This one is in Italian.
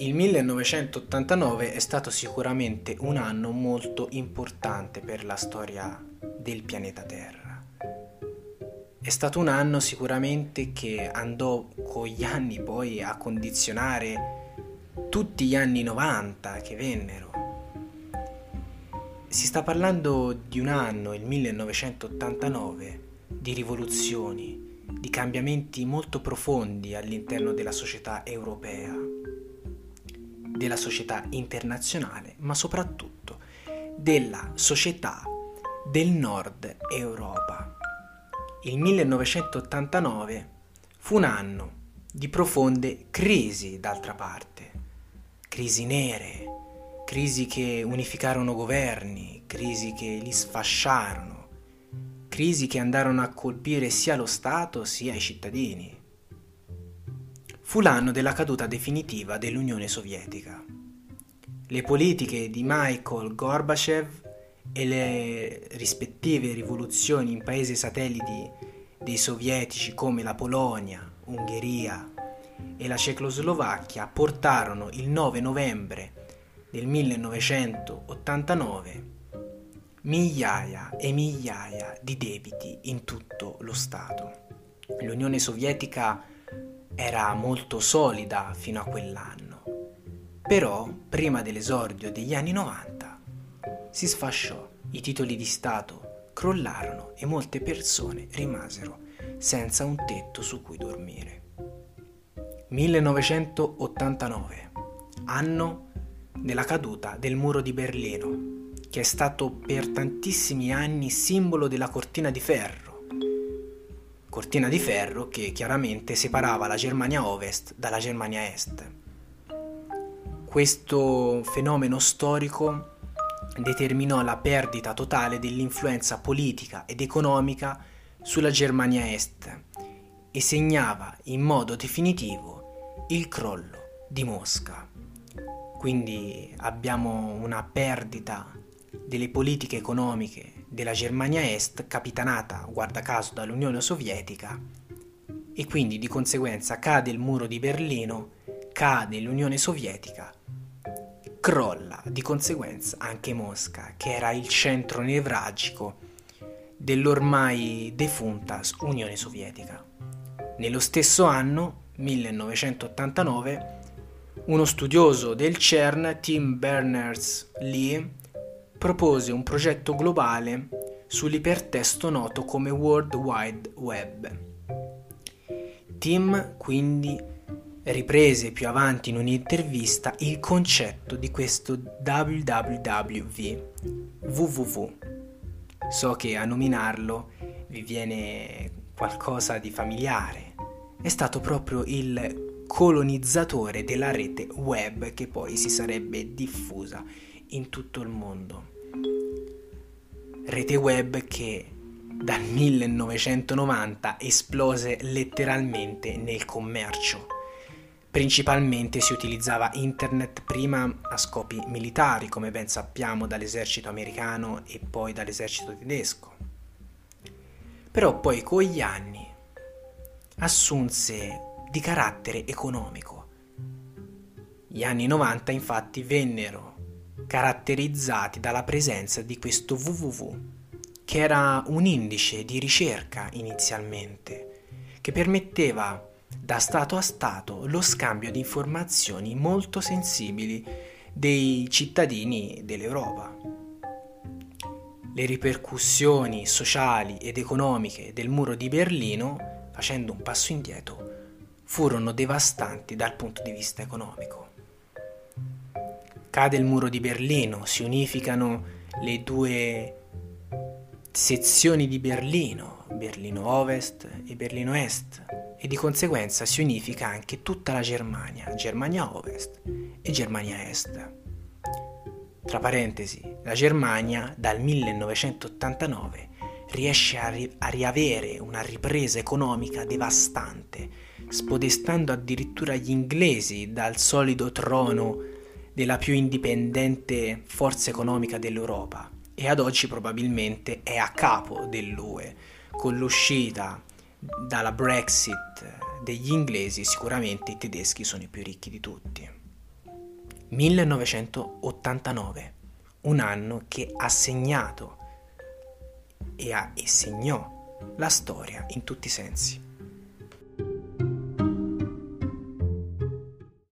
Il 1989 è stato sicuramente un anno molto importante per la storia del pianeta Terra. È stato un anno sicuramente che andò con gli anni poi a condizionare tutti gli anni 90 che vennero. Si sta parlando di un anno, il 1989, di rivoluzioni, di cambiamenti molto profondi all'interno della società europea della società internazionale, ma soprattutto della società del nord Europa. Il 1989 fu un anno di profonde crisi, d'altra parte, crisi nere, crisi che unificarono governi, crisi che li sfasciarono, crisi che andarono a colpire sia lo Stato sia i cittadini fu l'anno della caduta definitiva dell'Unione Sovietica. Le politiche di Michael Gorbachev e le rispettive rivoluzioni in paesi satelliti dei sovietici come la Polonia, Ungheria e la Cecoslovacchia portarono il 9 novembre del 1989 migliaia e migliaia di debiti in tutto lo Stato. L'Unione Sovietica era molto solida fino a quell'anno, però prima dell'esordio degli anni 90 si sfasciò, i titoli di Stato crollarono e molte persone rimasero senza un tetto su cui dormire. 1989, anno della caduta del muro di Berlino, che è stato per tantissimi anni simbolo della cortina di ferro cortina di ferro che chiaramente separava la Germania Ovest dalla Germania Est. Questo fenomeno storico determinò la perdita totale dell'influenza politica ed economica sulla Germania Est e segnava in modo definitivo il crollo di Mosca. Quindi abbiamo una perdita delle politiche economiche della Germania Est capitanata, guarda caso, dall'Unione Sovietica e quindi di conseguenza cade il muro di Berlino, cade l'Unione Sovietica, crolla di conseguenza anche Mosca, che era il centro nevralgico dell'ormai defunta Unione Sovietica. Nello stesso anno, 1989, uno studioso del CERN, Tim Berners-Lee, propose un progetto globale sull'ipertesto noto come World Wide Web. Tim quindi riprese più avanti in un'intervista il concetto di questo WWW, www. So che a nominarlo vi viene qualcosa di familiare. È stato proprio il colonizzatore della rete web che poi si sarebbe diffusa in tutto il mondo. Rete web che dal 1990 esplose letteralmente nel commercio. Principalmente si utilizzava internet prima a scopi militari, come ben sappiamo dall'esercito americano e poi dall'esercito tedesco. Però poi con gli anni assunse di carattere economico. Gli anni 90 infatti vennero caratterizzati dalla presenza di questo www, che era un indice di ricerca inizialmente, che permetteva da Stato a Stato lo scambio di informazioni molto sensibili dei cittadini dell'Europa. Le ripercussioni sociali ed economiche del muro di Berlino, facendo un passo indietro, furono devastanti dal punto di vista economico. Cade il muro di Berlino, si unificano le due sezioni di Berlino, Berlino Ovest e Berlino Est, e di conseguenza si unifica anche tutta la Germania, Germania Ovest e Germania Est. Tra parentesi, la Germania dal 1989 riesce a, ri- a riavere una ripresa economica devastante, spodestando addirittura gli inglesi dal solido trono della più indipendente forza economica dell'Europa e ad oggi probabilmente è a capo dell'UE. Con l'uscita dalla Brexit degli inglesi sicuramente i tedeschi sono i più ricchi di tutti. 1989, un anno che ha segnato e, ha, e segnò la storia in tutti i sensi.